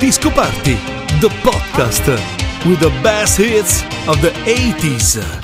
Disco Party, the podcast with the best hits of the 80s.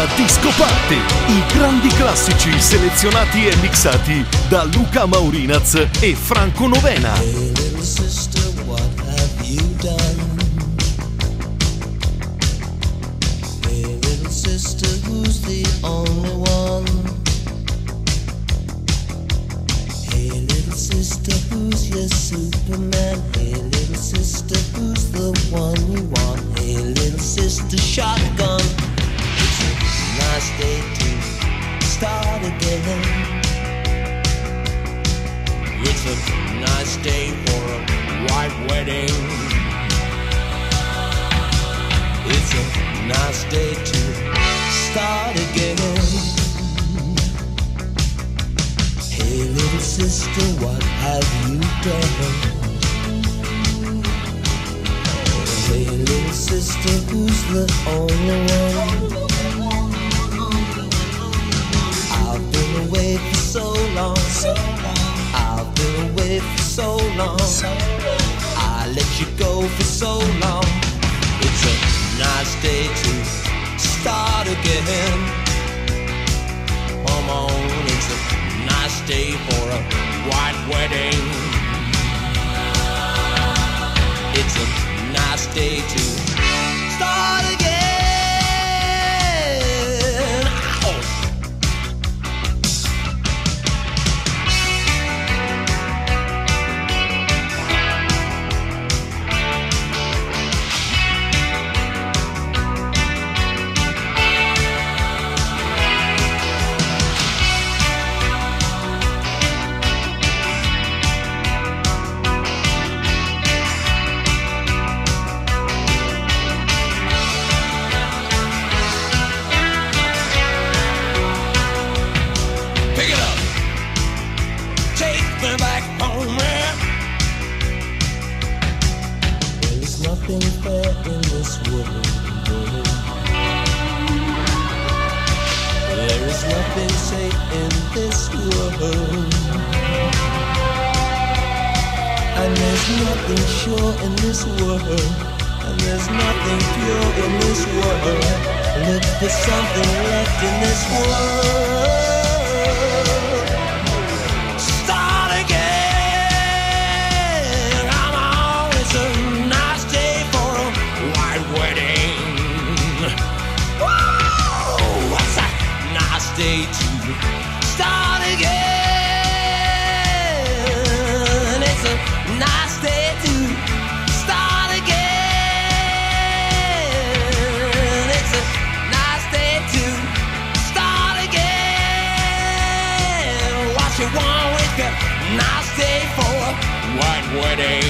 80 Disco Party. I grandi classici selezionati e mixati da Luca Maurinaz e Franco Novena. Wedding. It's a nice day to start again. Hey, little sister, what have you done? Hey, little sister, who's the only one? I've been away for so long. I've been away for so long. I let you go for so long. It's a nice day to start again. Come on, it's a nice day for a white wedding. It's a nice day to in this world. And there's nothing sure in this world. And there's nothing pure in this world. Look for something left in this world. Start again. It's a nice day for a wedding. Whoa, that nice day to white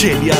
genia